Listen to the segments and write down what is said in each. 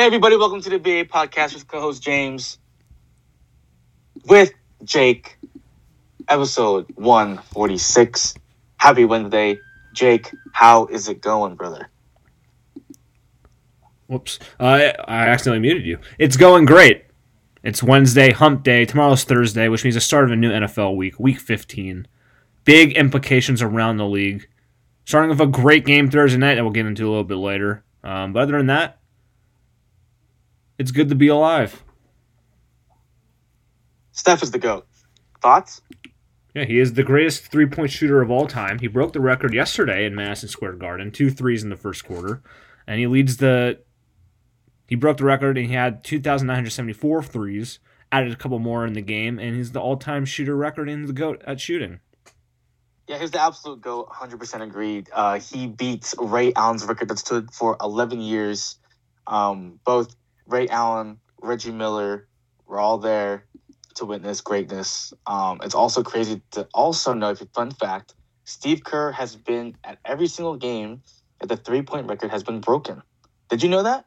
Hey, everybody, welcome to the BA podcast with co host James with Jake, episode 146. Happy Wednesday. Jake, how is it going, brother? Whoops. I I accidentally muted you. It's going great. It's Wednesday, hump day. Tomorrow's Thursday, which means the start of a new NFL week, week 15. Big implications around the league. Starting with a great game Thursday night that we'll get into a little bit later. Um, but other than that, it's good to be alive. Steph is the GOAT. Thoughts? Yeah, he is the greatest three point shooter of all time. He broke the record yesterday in Madison Square Garden, two threes in the first quarter. And he leads the. He broke the record and he had 2,974 threes, added a couple more in the game, and he's the all time shooter record in the GOAT at shooting. Yeah, he's the absolute GOAT, 100% agreed. Uh, he beats Ray Allen's record that stood for 11 years. Um, both Ray Allen, Reggie Miller were all there to witness greatness. Um, it's also crazy to also know, if a fun fact, Steve Kerr has been at every single game that the three point record has been broken. Did you know that?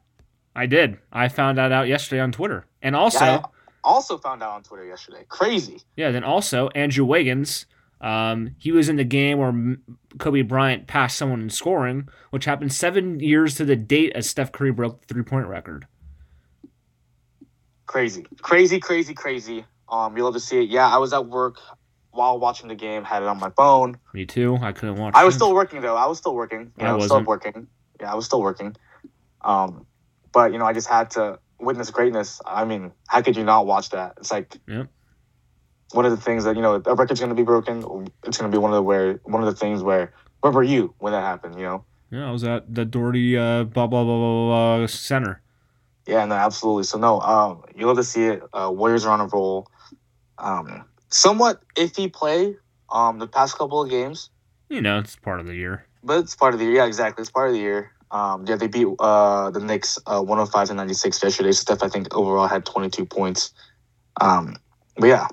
I did. I found that out yesterday on Twitter. And also, Yeah, I also found out on Twitter yesterday. Crazy. yeah, then also Andrew Wiggins. Um, he was in the game where Kobe Bryant passed someone in scoring, which happened seven years to the date as Steph Curry broke the three point record. Crazy. Crazy, crazy, crazy. Um, you love to see it. Yeah, I was at work while watching the game, had it on my phone. Me too. I couldn't watch. I was still working though. I was still working. You I know, wasn't. working. Yeah, I was still working. Um, but you know, I just had to witness greatness. I mean, how could you not watch that? It's like Yep. one of the things that you know, a record's going to be broken. It's going to be one of the where one of the things where where were you when that happened? You know. Yeah, I was at the Doherty uh, blah blah blah blah blah center. Yeah, no, absolutely. So no, um, you love to see it. Uh, Warriors are on a roll. Um, somewhat iffy play. Um, the past couple of games. You know, it's part of the year. But it's part of the year. Yeah, exactly. It's part of the year. Um, yeah, they beat uh, the Knicks uh, 105 to 96 yesterday. Steph, I think, overall had 22 points. Um, but yeah,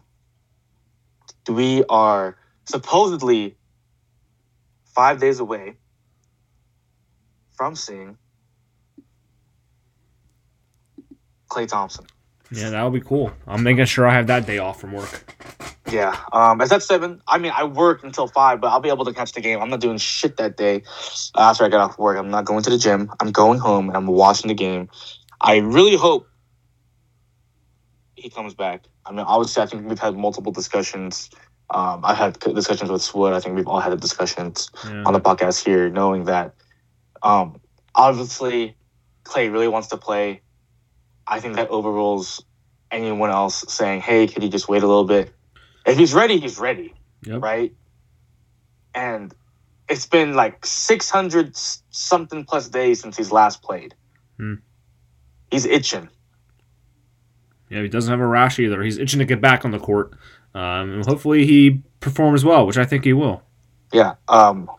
we are supposedly five days away from seeing Klay Thompson. Yeah, that would be cool. I'm making sure I have that day off from work. Yeah. Um, it's at seven. I mean, I work until five, but I'll be able to catch the game. I'm not doing shit that day after I get off work. I'm not going to the gym. I'm going home and I'm watching the game. I really hope he comes back. I mean, obviously, I think we've had multiple discussions. Um, I've had discussions with Swood. I think we've all had discussions Yeah. on the podcast here, knowing that um, obviously Clay really wants to play. I think that overrules anyone else saying, "Hey, could he just wait a little bit?" If he's ready, he's ready, Yep. right? And it's been like six hundred something plus days since he's last played. Hmm. He's itching. Yeah, he doesn't have a rash either. He's itching to get back on the court. Um, and hopefully he performs well, which I think he will. Yeah. Um,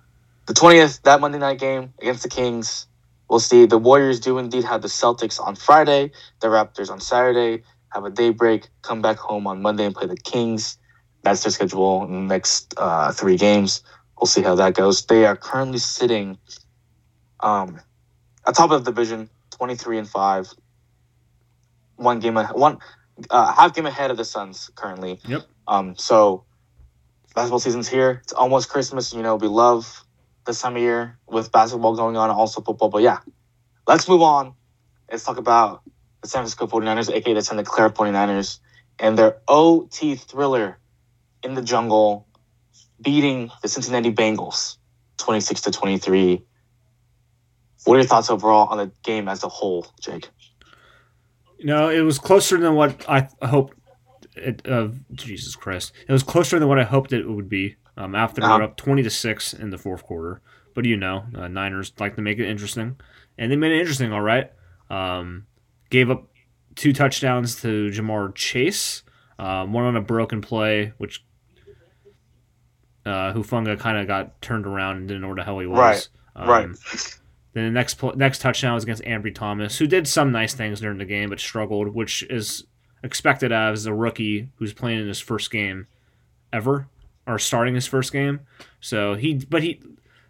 the twentieth, that Monday night game against the Kings. We'll see. The Warriors do indeed have the Celtics on Friday. The Raptors on Saturday. Have a day break. Come back home on Monday and play the Kings. That's their schedule. in the Next uh, three games. We'll see how that goes. They are currently sitting um, atop of the division, twenty three and five. One game, one uh, half game ahead of the Suns currently. Yep. Um, so basketball season's here. It's almost Christmas. You know, we love this time of year with basketball going on, also football. But yeah, let's move on. Let's talk about the San Francisco 49ers, aka the Santa Clara 49ers, and their OT thriller in the jungle, beating the Cincinnati Bengals 26 to 23. What are your thoughts overall on the game as a whole, Jake? You know, it was closer than what I hoped. It, uh, Jesus Christ, it was closer than what I hoped it would be. Um, after they were up twenty to six in the fourth quarter, but you know, uh, Niners like to make it interesting, and they made it interesting. All right, um, gave up two touchdowns to Ja'Marr Chase, um, one on a broken play, which uh, Hufanga kind of got turned around and didn't know where the hell he was. Right, Um, right. Then the next pl- next touchdown was against Ambry Thomas, who did some nice things during the game, but struggled, which is expected as a rookie who's playing in his first game ever or starting his first game. So he, but he,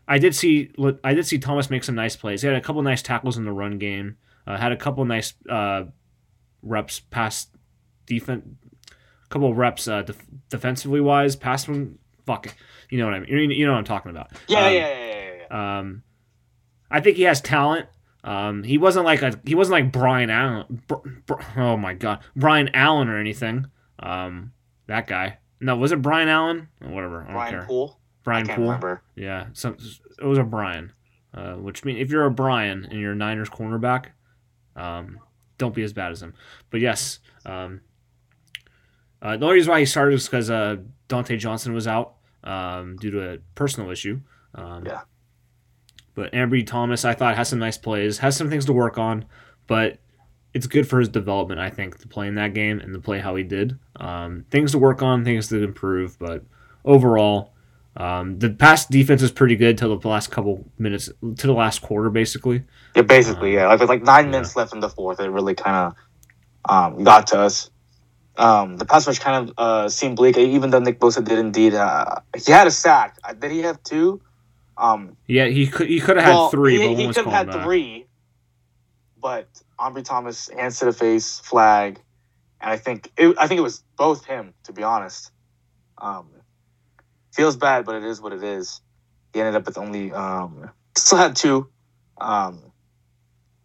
I did see I did see Thomas make some nice plays. He had a couple nice tackles in the run game. Uh, had a couple nice uh, reps past defense, a couple of reps uh, def- defensively wise. Past one, fuck, it. you know what I mean. You, you know what I'm talking about. Yeah, Um, yeah, yeah, yeah, yeah. Um, I think he has talent. Um, he wasn't like a he wasn't like Brian Allen. Br- Br- oh my god, Brian Allen or anything. Um, that guy. No, was it Brian Allen? Or whatever. I Brian. Poole. Brian I can't Poole. remember. Yeah, some it was a Brian. Uh, which means if you're a Brian and you're a Niners cornerback, um, don't be as bad as him. But yes, um, uh, the only reason why he started was because uh, Dontae Johnson was out um, due to a personal issue. Um, Yeah. But Ambry Thomas, I thought has some nice plays, has some things to work on, but it's good for his development. I think to play in that game and to play how he did. Um, things to work on, things to improve, but overall, um, the past defense is pretty good till the last couple minutes, to the last quarter, basically. Yeah, basically, yeah. Like like nine Yeah. minutes left in the fourth, it really kind of um, got to us. Um, the pass rush kind of uh, seemed bleak, even though Nick Bosa did indeed. Uh, he had a sack. Uh, Did he have two? Um, Yeah, he could he could have had three, He, he could have had back. three, but Ambry Thomas hands to the face, flag, and I think it, I think it was both him. To be honest, um, feels bad, but it is what it is. He ended up with only um, still had two. Um,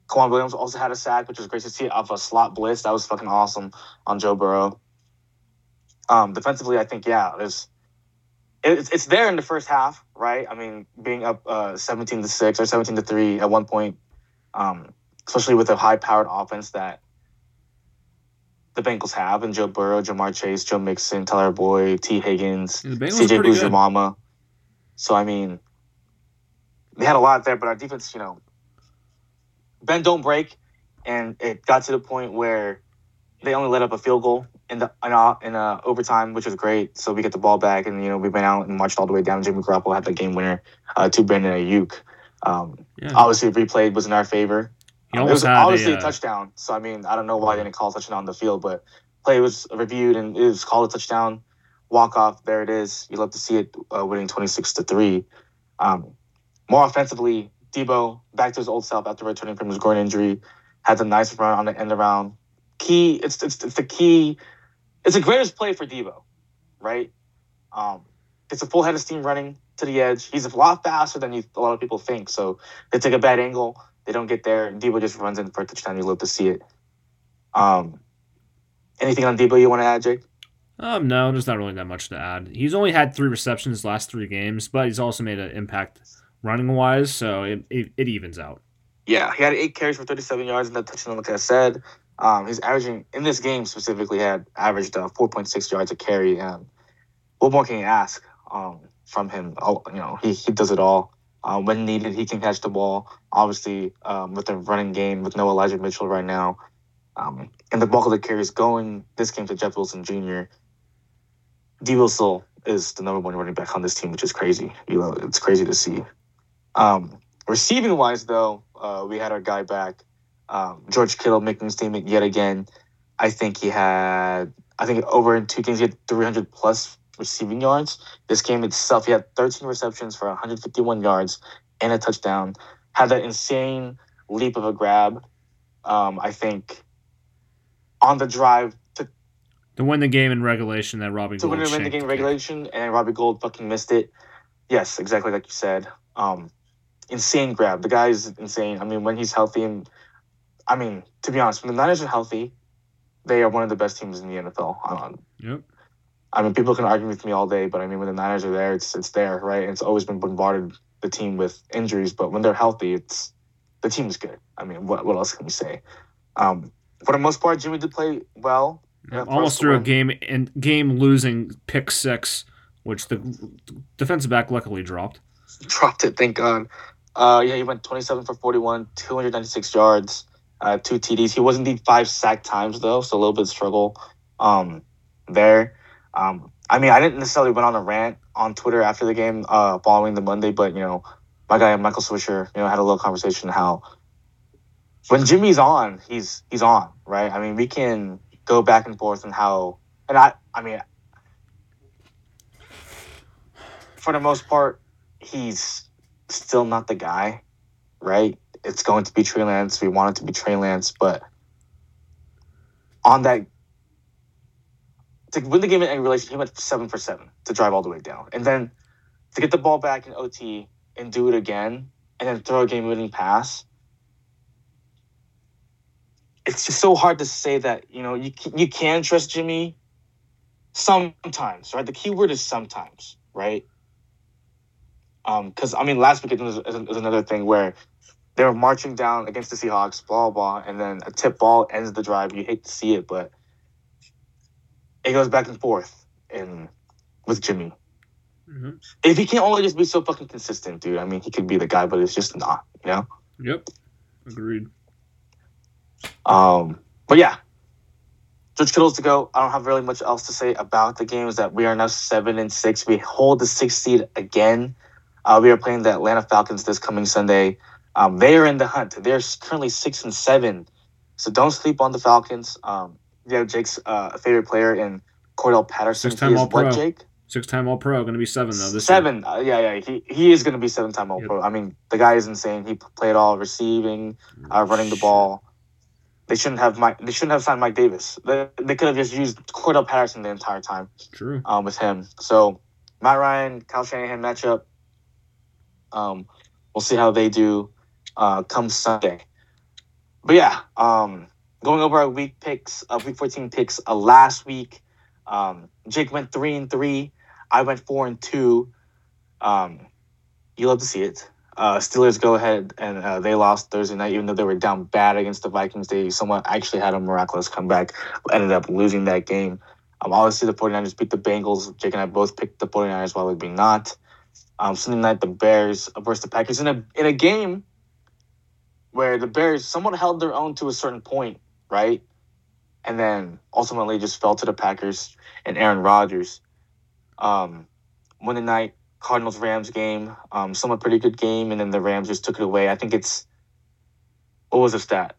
K'Waun Williams also had a sack, which was great to see off a slot blitz. That was fucking awesome on Joe Burrow. Um, defensively, I think yeah, there's it's it's there in the first half, right? I mean, being up uh, seventeen to six or seventeen to three at one point, um, especially with a high-powered offense that the Bengals have, and Joe Burrow, Ja'Marr Chase, Joe Mixon, Tyler Boyd, Tee Higgins, The CJ pretty So I mean, they had a lot there, but our defense, you know, bend don't break, and it got to the point where they only let up a field goal in the in, uh, in uh, overtime, which was great. So we get the ball back, and you know we went out and marched all the way down. Jimmy Garoppolo had the game winner uh, to Brandon Aiyuk. Um, Yeah. Obviously, replay was in our favor. He Um, it was obviously a, a, uh, touchdown. So I mean, I don't know why they didn't call a touchdown on the field, but play was reviewed and it was called a touchdown. Walk off, there it is. You love to see it uh, winning twenty six to three. Um, more offensively, Deebo back to his old self after returning from his groin injury, had the nice run on the end around. Key, it's it's, it's the key. It's the greatest play for Deebo, right? Um, it's a full head of steam running to the edge. He's a lot faster than you, a lot of people think. So they take a bad angle, they don't get there. Deebo just runs in for a touchdown. You love to see it. Um, anything on Deebo you want to add, Jake? Um, no, there's not really that much to add. He's only had three receptions last three games, but he's also made an impact running wise, so it, it, it evens out. Yeah, he had eight carries for 37 yards and that touchdown, like I said. Um, he's averaging, in this game specifically, had averaged uh, 4.6 yards a carry. And what more can you ask um, from him? Oh, you know, he, he does it all. Um, when needed, he can catch the ball. Obviously, um, with the running game with no Elijah Mitchell right now. Um, and the bulk of the carries going this game to Jeff Wilson Jr. Deebo still is the number one running back on this team, which is crazy. You know, it's crazy to see. Um, receiving wise, though, uh, we had our guy back, um, George Kittle, making his statement yet again. I think he had, I think over in two games, he had 300 plus receiving yards. This game itself, he had 13 receptions for 151 yards and a touchdown. Had that insane leap of a grab. Um, I think on the drive to To win the game in regulation, that Robbie to Gould win the win the game kick. regulation, and Robbie Gould fucking missed it. Yes, exactly like you said. Um, insane grab. The guy's insane. I mean, when he's healthy, and I mean, to be honest, when the Niners are healthy, they are one of the best teams in the NFL. Um, Yep. I mean, people can argue with me all day, but I mean, when the Niners are there, it's it's there, right? And it's always been bombarded the team with injuries, but when they're healthy, it's the team's good. I mean, what what else can we say? Um, for the most part, Jimmy did play well. Yeah, Almost threw a game and game losing pick six, which the defensive back luckily dropped. dropped it. Thank God. Uh, yeah, he went 27 for 41, 296 yards, uh, two TDs. He wasn't the five sack times though, so a little bit of struggle um, there. Um, I mean, I didn't necessarily went on a rant on Twitter after the game uh, following the Monday, but you know, my guy Michael Swisher, you know, had a little conversation how when Jimmy's on, he's he's on, right? I mean, we can go back and forth on how, and I, I mean, for the most part, he's still not the guy. right? It's going to be Trey Lance. We want it to be Trey Lance, but on that to win the game in regulation, he went seven for seven to drive all the way down, and then to get the ball back in OT and do it again, and then throw a game-winning pass. It's just so hard to say that you know you you can trust Jimmy. Sometimes, right? The key word is sometimes, right? Um, because I mean, last week was, was another thing where they were marching down against the Seahawks, blah blah, and then a tip ball ends the drive. You hate to see it, but it goes back and forth and with Jimmy. Mm-hmm. If he can't only just be so fucking consistent, dude, I mean, he could be the guy, but it's just not, you know. Yep, agreed. Um, but yeah, George Kittle's to go. I don't have really much else to say about the games that we are now seven and six. We hold the sixth seed again. Uh, we are playing the Atlanta Falcons this coming Sunday. Um, they are in the hunt. They're currently six and seven, so don't sleep on the Falcons. Um, you have Jake's uh, favorite player in Cordarrelle Patterson. Six time All Pro. Jake? Six time All Pro. Going to be seven though. This seven. Uh, yeah, yeah. He he is going to be seven time All yep. Pro. I mean, the guy is insane. He played all receiving, uh, running the ball. They shouldn't have Mike. They shouldn't have signed Mike Davis. They, they could have just used Cordarrelle Patterson the entire time. True. Um, with him. So Matt Ryan, Kyle Shanahan matchup. Um, we'll see how they do. Uh, come Sunday. But yeah, um, going over our week picks, uh, week 14 picks uh, last week. Um, Jake went three and three. I went four and two. Um, you love to see it. Uh, Steelers go ahead and uh, they lost Thursday night, even though they were down bad against the Vikings. They somewhat actually had a miraculous comeback, ended up losing that game. Um, obviously, the 49ers beat the Bengals. Jake and I both picked the 49ers while it being not. Um, Sunday night, the Bears versus the Packers in a in a game where the Bears somewhat held their own to a certain point, right? And then ultimately just fell to the Packers and Aaron Rodgers. Um, Monday night, Cardinals Rams game, um, somewhat pretty good game, and then the Rams just took it away. I think it's what was the stat?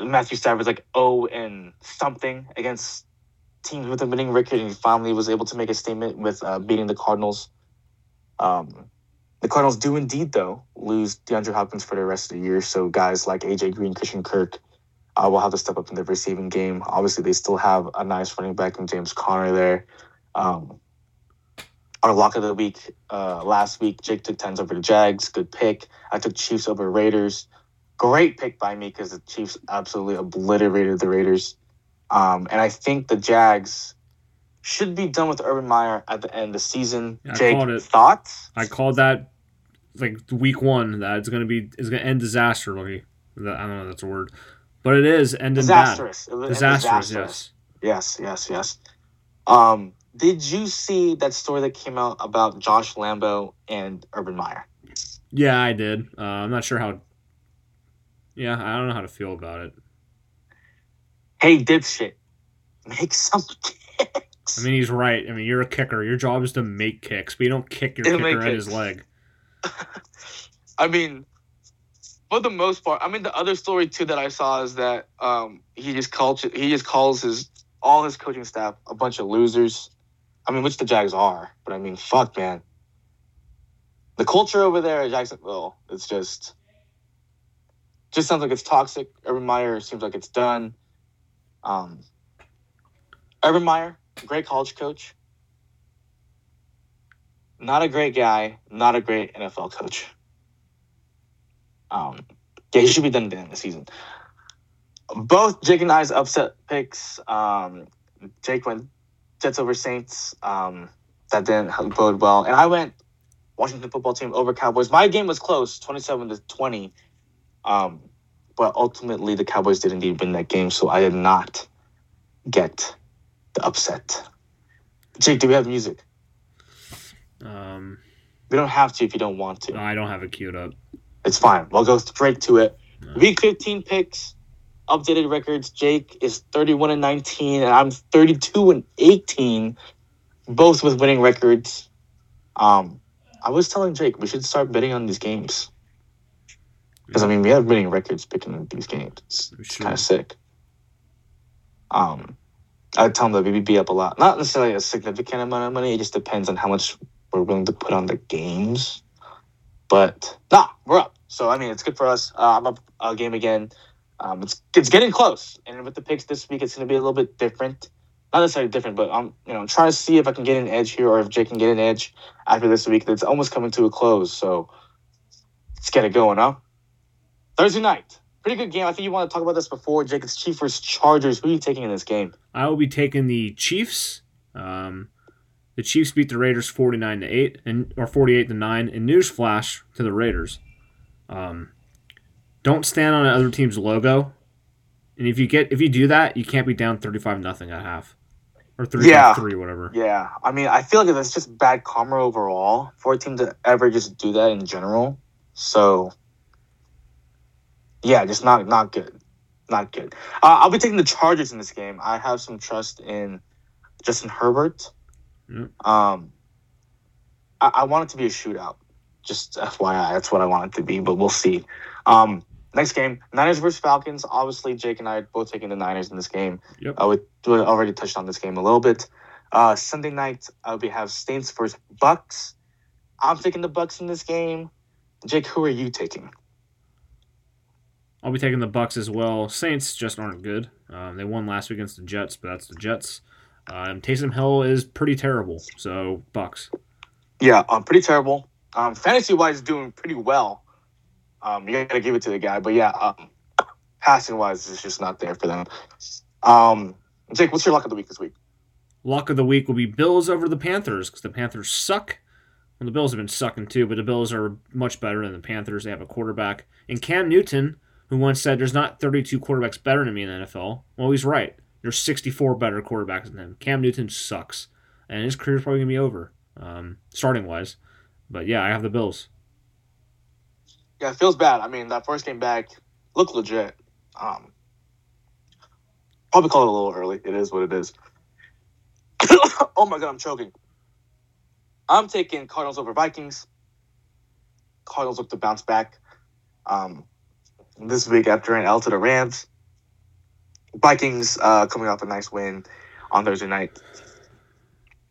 Matthew Stafford's like oh and something against teams with a winning record, and he finally was able to make a statement with uh, beating the Cardinals. Um, the Cardinals do indeed, though, lose DeAndre Hopkins for the rest of the year. So guys like AJ Green, Christian Kirk uh, will have to step up in the receiving game. Obviously, they still have a nice running back in James Conner there. Um, our lock of the week uh, last week, Jake took Tens over the Jags. Good pick. I took Chiefs over Raiders. Great pick by me because the Chiefs absolutely obliterated the Raiders. Um, and I think the Jags should be done with Urban Meyer at the end of the season. Yeah, Jake, thoughts? I called that like week one that it's gonna be it's gonna end disastrously. I don't know if that's a word, but it is ending disastrous. Bad. Disastrous, disastrous. Yes, yes, yes, yes. Um, did you see that story that came out about Josh Lambo and Urban Meyer? Yeah, I did. Uh, I'm not sure how. Yeah, I don't know how to feel about it. Hey, dipshit, make some kicks. I mean, he's right. I mean, you're a kicker. Your job is to make kicks, but you don't kick your kicker at his leg. I mean, for the most part, I mean, the other story too that I saw is that um, he just calls he just calls his all his coaching staff a bunch of losers. I mean, which the Jags are, but I mean, fuck, man. The culture over there at Jacksonville, it's just, just sounds like it's toxic. Urban Meyer seems like it's done. Um, Urban Meyer, great college coach. Not a great guy, not a great NFL coach. Um, yeah, he should be done at the end of the season. Both Jake and I's upset picks. Um, Jake went Jets over Saints. Um, that didn't bode well, and I went Washington football team over Cowboys. My game was close, twenty-seven to twenty. Um, but ultimately, the Cowboys did indeed win that game, so I did not get the upset. Jake, do we have music? Um, we don't have to if you don't want to. No, I don't have it queued up. It's fine. We'll go straight to it. No. Week 15 picks, updated records. Jake is 31 and 19, and I'm 32 and 18, both with winning records. Um, I was telling Jake we should start betting on these games. Because I mean, we have winning records picking these games. It's, it's kind of sick. Um, I tell him that we would be up a lot. Not necessarily a significant amount of money. It just depends on how much we're willing to put on the games. But nah, we're up. So I mean, it's good for us. Uh, I'm up a game again. Um, it's it's getting close, and with the picks this week, it's going to be a little bit different. Not necessarily different, but I'm you know trying to see if I can get an edge here, or if Jake can get an edge after this week. It's almost coming to a close, so let's get it going, huh? Thursday night, pretty good game. I think you want to talk about this before. It's Chiefs versus Chargers. Who are you taking in this game? I will be taking the Chiefs. Um, the Chiefs beat the Raiders forty nine to eight and or forty eight to nine. And newsflash to the Raiders, um, don't stand on another team's logo. And if you get if you do that, you can't be down thirty five nothing at half, or thirty five Yeah. three whatever. Yeah, I mean, I feel like that's just bad karma overall for a team to ever just do that in general. So, yeah, just not not good, not good. Uh, I'll be taking the Chargers in this game. I have some trust in Justin Herbert. Um, I, I want it to be a shootout. Just FYI, that's what I want it to be, but we'll see. Um, next game, Niners versus Falcons. Obviously, Jake and I are both taking the Niners in this game. Yep. Uh, we we already touched on this game a little bit. Uh, Sunday night, uh, we have Saints versus Bucks. I'm taking the Bucks in this game. Jake, who are you taking? I'll be taking the Bucks as well. Saints just aren't good. Um, they won last week against the Jets, but that's the Jets. Um, Taysom Hill is pretty terrible, so Bucks. Yeah, um, pretty terrible. Um, fantasy wise, doing pretty well. Um, you gotta give it to the guy, but yeah, um, passing wise, it's just not there for them. Um, Jake, what's your luck of the week this week? Luck of the week will be Bills over the Panthers because the Panthers suck. Well, the Bills have been sucking too, but the Bills are much better than the Panthers. They have a quarterback. And Cam Newton, who once said there's not 32 quarterbacks better than me in the NFL, well, he's right. There's 64 better quarterbacks than him. Cam Newton sucks. And his career's probably going to be over, um, starting wise. But yeah, I have the Bills. Yeah, it feels bad. I mean, that first game back looked legit. Um, probably called it a little early. It is what it is. oh my god, I'm choking. I'm taking Cardinals over Vikings. Cardinals look to bounce back um, this week after an L to the Rams. Vikings uh, coming off a nice win on Thursday night.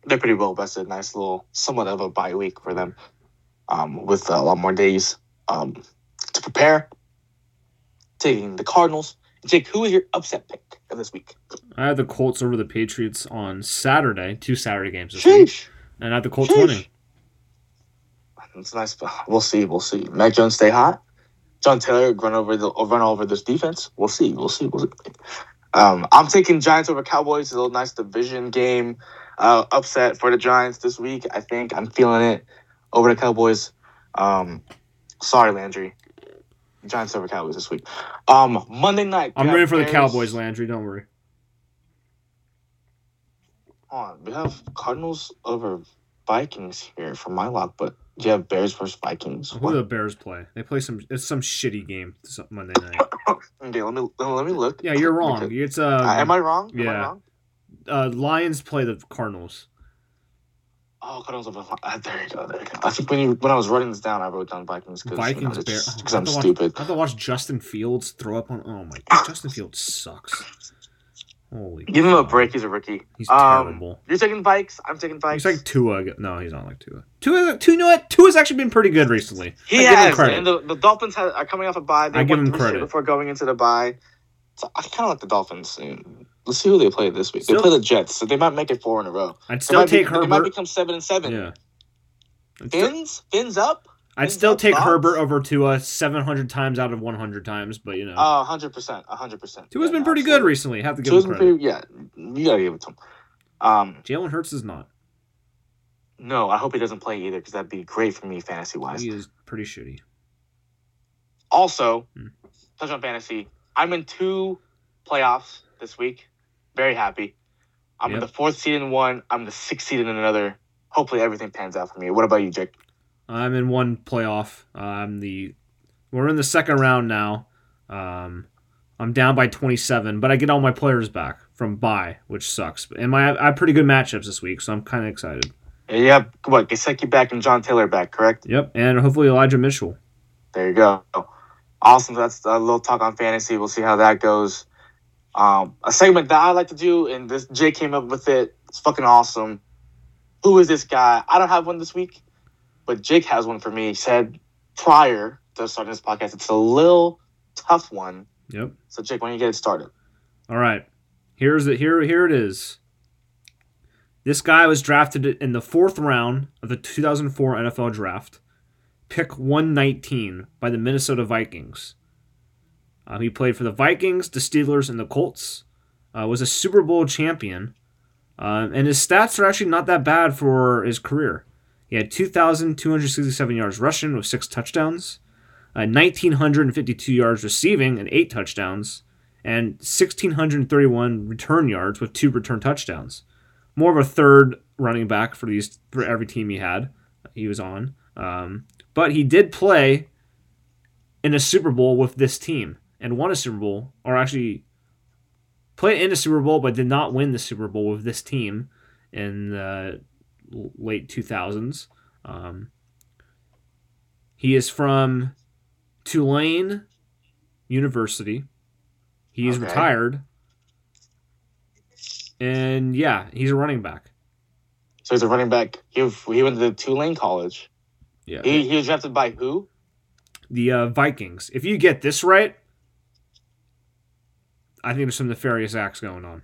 They're pretty well rested. Nice little, somewhat of a bye week for them um, with a lot more days um, to prepare. Taking the Cardinals. Jake, who is your upset pick of this week? I have the Colts over the Patriots on Saturday, two Saturday games this week. Sheesh. And I have the Colts Sheesh. winning. It's nice, but we'll see. We'll see. Mac Jones stay hot. John Taylor run over the run over this defense. We'll see. We'll see. We'll see. Um, I'm taking Giants over Cowboys. It's a little nice division game. Uh, upset for the Giants this week. I think I'm feeling it over the Cowboys. Um, sorry, Landry. Giants over Cowboys this week. Um, Monday night. I'm rooting for the Cowboys, Landry. Don't worry. Hold on, we have Cardinals over Vikings here for my lock, but do you have Bears versus Vikings? Who do the Bears play? They play some. It's some shitty game Monday night. Okay, let me let me look. Yeah, you're wrong. Okay. It's Uh, uh, am I wrong? Am I yeah. wrong? uh, Lions play the Cardinals. Oh, Cardinals over. Uh, there you go. There you go. I think when you when I was writing this down, I wrote down Vikings because Vikings Bears. because I'm stupid. I have to watch Justin Fields throw up on. Oh my! God, Justin Fields sucks. Holy. Give him a break. He's a rookie. He's Um, terrible. You're taking Vikes. I'm taking Vikes. He's like Tua. No, he's not like Tua. Tua, Tua, you know what? Tua's actually been pretty good recently. he I has. And the, the Dolphins have, are coming off a bye. They I give him credit. before going into the bye. So I kind of like the Dolphins. Let's see who they play this week. Still- they play the Jets, so they might make it four in a row. I'd still take be, They might become seven and seven. Yeah. Fins, fins up. I'd still take thoughts? Herbert over Tua 700 times out of 100 times, but you know. Uh, hundred percent, hundred percent. Tua's been pretty good recently. Have to give Tua's him credit. pretty. Yeah, you gotta give it to him. Um, Jalen Hurts is not. no, I hope he doesn't play either because that'd be great for me fantasy wise. He is pretty shitty. Also, Hmm. touch on fantasy. I'm in two playoffs this week. Very happy. I'm in the fourth seed in one. I'm the sixth seed in another. Hopefully everything pans out for me. What about you, Jake? I'm in one playoff. I'm the we're in the second round now. Um, I'm down by 27, but I get all my players back from bye, which sucks. And my I have pretty good matchups this week, so I'm kind of excited. You have what? Gesicki back and John Taylor back, correct? Yep, and hopefully Elijah Mitchell. There you go. Awesome. That's a little talk on fantasy. We'll see how that goes. Um, a segment that I like to do, and this Jay came up with it. It's fucking awesome. Who is this guy? I don't have one this week, but Jake has one for me. He said prior to starting this podcast. It's a little tough one. Yep. So, Jake, why don't you get it started? All right. Here's it. Here, here it is. This guy was drafted in the fourth round of the 2004 NFL Draft, pick 119 by the Minnesota Vikings. Um, he played for the Vikings, the Steelers, and the Colts. Uh, was a Super Bowl champion, um, and his stats are actually not that bad for his career. He had 2,267 yards rushing with six touchdowns, uh, 1,952 yards receiving and eight touchdowns, and 1,631 return yards with two return touchdowns. More of a third running back for these for every team he had he was on. Um, but he did play in a Super Bowl with this team and won a Super Bowl, or actually played in a Super Bowl but did not win the Super Bowl with this team in the late 2000s. Um, he is from Tulane University. He is Okay. retired. And yeah, he's a running back. So, he's a running back. He, he went to Tulane College. Yeah. He, he was drafted by who? the uh, Vikings. If you get this right, I think there's some nefarious acts going on.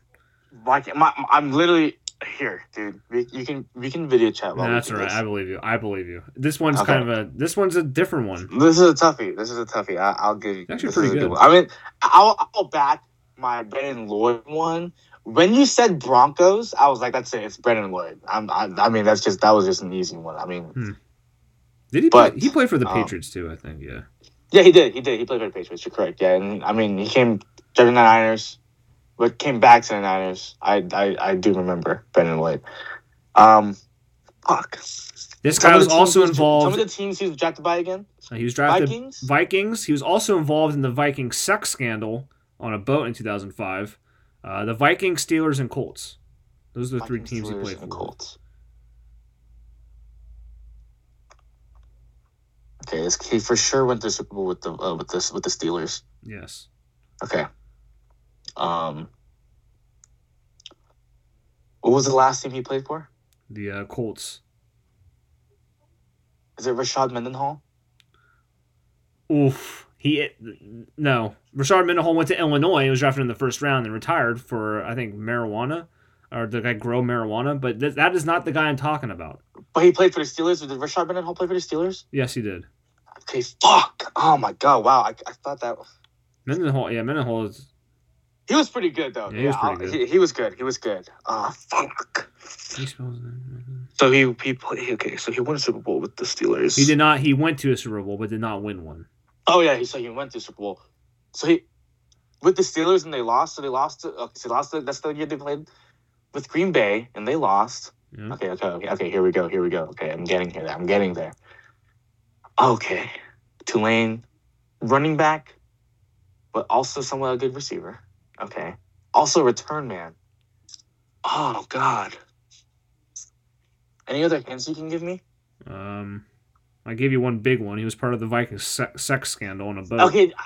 Like, my, I'm literally here, dude. We, you can we can video chat. No, while we that's all right. this. I believe you. I believe you. This one's Okay. kind of a. This one's a different one. This is a toughie. This is a toughie. I, I'll give you. Actually pretty a good. I mean, I'll, I'll back my Brandon Lloyd one. When you said Broncos, I was like, "That's it. It's Brandon Lloyd." I'm, I, I mean, that's just that was just an easy one. I mean, Did he? But, play, he played for the um, Patriots too. I think. Yeah. yeah, he did. He did. He played for the Patriots. You're correct. Yeah, and I mean, he came to the Niners, but came back to the Niners. I, I, I do remember Brandon Lloyd. Um, fuck. This guy was the teams also involved. Some of the teams he was drafted by again. he was drafted Vikings. Vikings. He was also involved in the Viking sex scandal on a boat in 2005. Uh, the Vikings, Steelers, and Colts. Those are the three Vikings, teams he Steelers, played and for. Colts. Okay, this, he for sure went to Super Bowl with the uh, with this with the Steelers. Yes. Okay. Um. What was the last team he played for? The uh, Colts. Is it Rashard Mendenhall? Oof. He no. Rashard Mendenhall went to Illinois. He was drafted in the first round and retired for I think marijuana, or the guy grow marijuana. But th- that is not the guy I'm talking about. But he played for the Steelers. Did Rashard Mendenhall play for the Steelers? Yes, he did. Okay, fuck. Oh my god, wow. I, I thought that Mendenhall. Yeah, Mendenhall is. He was pretty good though. Yeah, he was pretty I'll- good. He, he was good. He was good. Oh fuck. He. So he he played. Okay, so he won a Super Bowl with the Steelers. He did not. He went to a Super Bowl, but did not win one. Oh yeah, he so he went to Super Bowl. So he with the Steelers and they lost. So they lost. To, okay, so they lost. To, that's the year they played with Green Bay and they lost. Yeah. Okay, okay, okay, okay. Here we go. Here we go. Okay, I'm getting here. I'm getting there. Okay, Tulane, running back, but also somewhat a good receiver. Okay, also return man. Oh God. Any other hints you can give me? Um, I gave you one big one. He was part of the Viking se- sex scandal on a boat. Okay,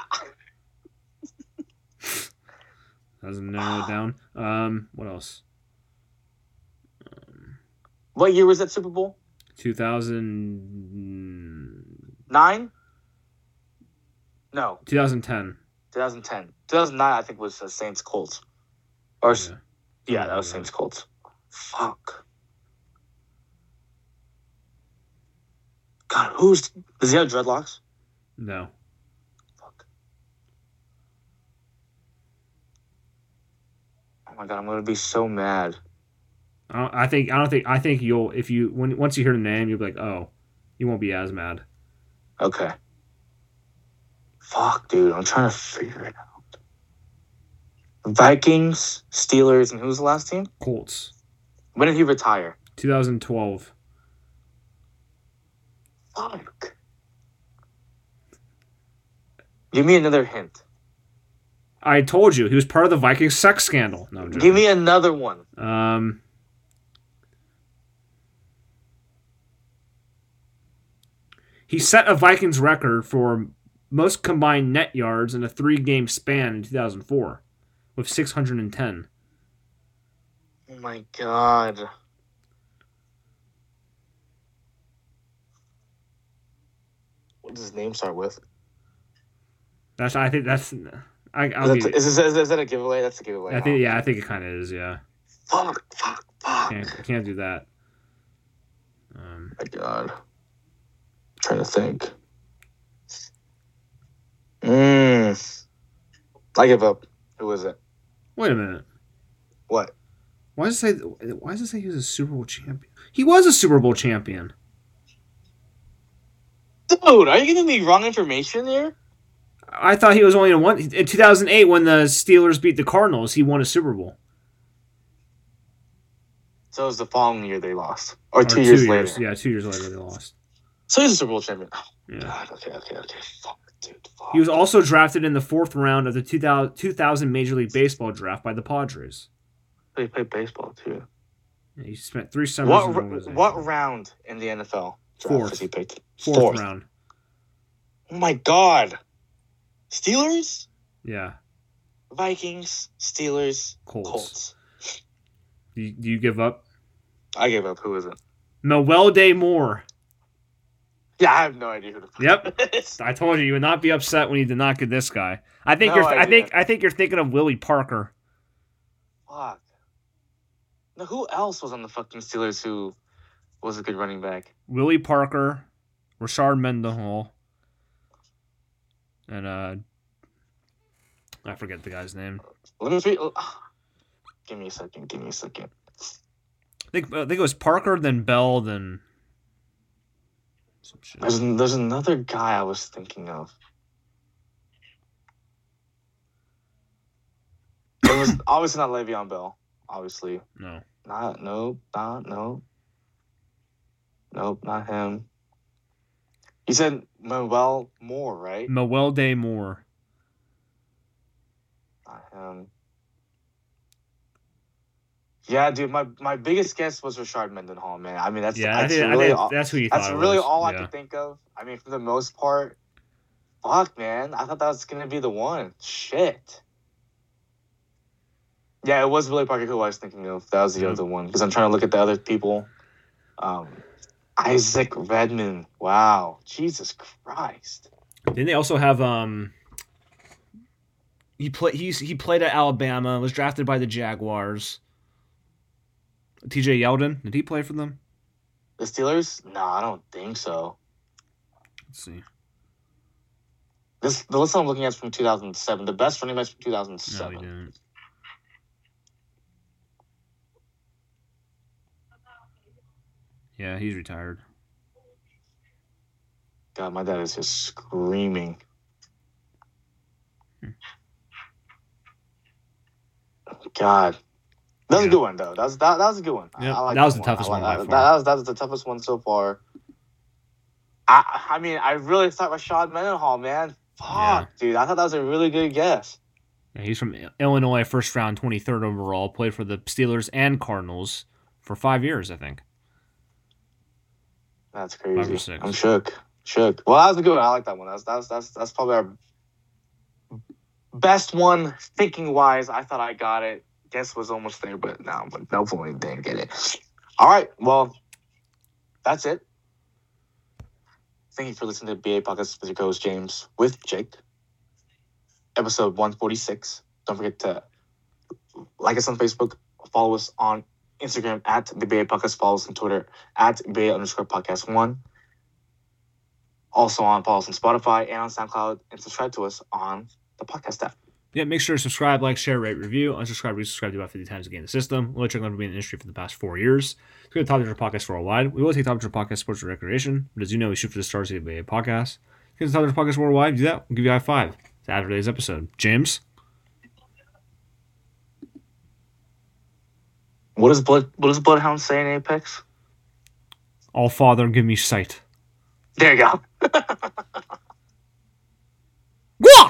Doesn't narrow it down. Um, what else? Um, what year was that Super Bowl? Two thousand nine. No, 2010. 2010. 2009, I think, was uh, Saints Colts. Or, Yeah. yeah, that was Yeah. Saints Colts. Fuck. God, who's. Does he have dreadlocks? No. Fuck. Oh my god, I'm gonna be so mad. I, don't, I think I don't think I think you'll if you when once you hear the name you'll be like oh, you won't be as mad. Okay. Fuck, dude, I'm trying to figure it out. Vikings, Steelers, and who's the last team? Colts, When did he retire? 2012. Fuck. Give me another hint. I told you he was part of the Vikings sex scandal. No. Give me another one. Um, he set a Vikings record for most combined net yards in a three-game span in 2004, with 610. Oh my god. What does his name start with? That's I think that's I Is, I'll that, give you- is, is, is that a giveaway? That's a giveaway. I think yeah I think it kind of is yeah. Fuck, fuck, fuck. Can't can't do that. Um, my god. trying to think. Mm. I give up. Who is it? wait a minute. What? Why does it say? Why does it say he was a Super Bowl champion? He was a Super Bowl champion. Dude, are you giving me wrong information there? I thought he was only in one. In 2008, when the Steelers beat the Cardinals, he won a Super Bowl. So it was the following year they lost. Or Or two years later. Yeah, two years later they lost. So he's a Super Bowl champion. Oh, Yeah. God. Okay, okay, okay. Fuck, dude. He was also drafted in the fourth round of the 2000, 2000 Major League Baseball draft by the Padres. He played baseball, too. Yeah, He spent three summers What, in the r- what round in the NFL draft Fourth. he picked? fourth, round? Oh, my God. Steelers? Yeah, Vikings, Steelers, Colts. Colts. Do, you, do you give up? I gave up. Who is it? Mewelde Moore. Yeah, I have no idea who the fuck Yep. is. I told you you would not be upset when you did not get this guy. I think No you're. I think. I think you're thinking of Willie Parker. Fuck. Now, who else was on the fucking Steelers who was a good running back? Willie Parker, Rashard Mendenhall, and uh, I forget the guy's name. Let me see. Give me a second. Give me a second. I think. I think it was Parker, then Bell, then. Some shit. There's there's another guy I was thinking of. It was obviously not Le'Veon Bell. Obviously, No. not nope, not nope, nope, not him. You said Manuel Moore, right? Mewelde Moore. Not him. Yeah, dude, my, my biggest guess was Rashard Mendenhall, man. I mean, that's Yeah, that's I really think all, that's who you that's thought. really was. all I yeah. could think of. I mean, for the most part, fuck, man, I thought that was gonna be the one. Shit. Yeah, it was Willie Parker who I was thinking of. That was the other one because I'm trying to look at the other people. Um, Isaac Redman. Wow, Jesus Christ. Didn't they also have um? He played. He's he played at Alabama. Was drafted by the Jaguars. T.J. Yeldon. Did he play for them? The Steelers? No, I don't think so. Let's see. This the list I'm looking at is from 2007. The best running backs from No, 2007. he didn't. Yeah, he's retired. God, my dad is just screaming. Hmm. God. That was Yeah. a good one, though. That was, that, that was a good one. I- Yep, I like that was the toughest I like one that. That, was, that was the toughest one so far. I, I mean, I really thought Rashard Mendenhall, man. Fuck, Yeah. dude. I thought that was a really good guess. Yeah, he's from Illinois, first round, 23rd overall. Played for the Steelers and Cardinals for five years, I think. That's Five or crazy. six. I'm shook. Shook. Well, that was a good one. I like that one. That's that's that's that's probably our best one thinking wise. I thought I got it. Guess was almost there, but no, but definitely didn't get it. All right. Well, that's it. Thank you for listening to BA Podcast with your co-host James with Jake. Episode 146. Don't forget to like us on Facebook, follow us on Instagram at the BA Podcast, follow us on Twitter at BA underscore podcast one. Also on follow us on Spotify and on SoundCloud and subscribe to us on the podcast app. Yeah, make sure to subscribe, like, share, rate, review. Unsubscribe, resubscribe to about 50 times again the system. Really checking out being in the industry for the past four years. Let's go to the Top Podcast Worldwide. We will take Top Podcast Sports and Recreation, but as you know, we shoot for the stars of the podcast. Get to Top Podcast Worldwide, do that. We'll give you a high five. It's after today's episode. James? What does blood what does Bloodhound say in Apex? All Father, give me sight. There you go.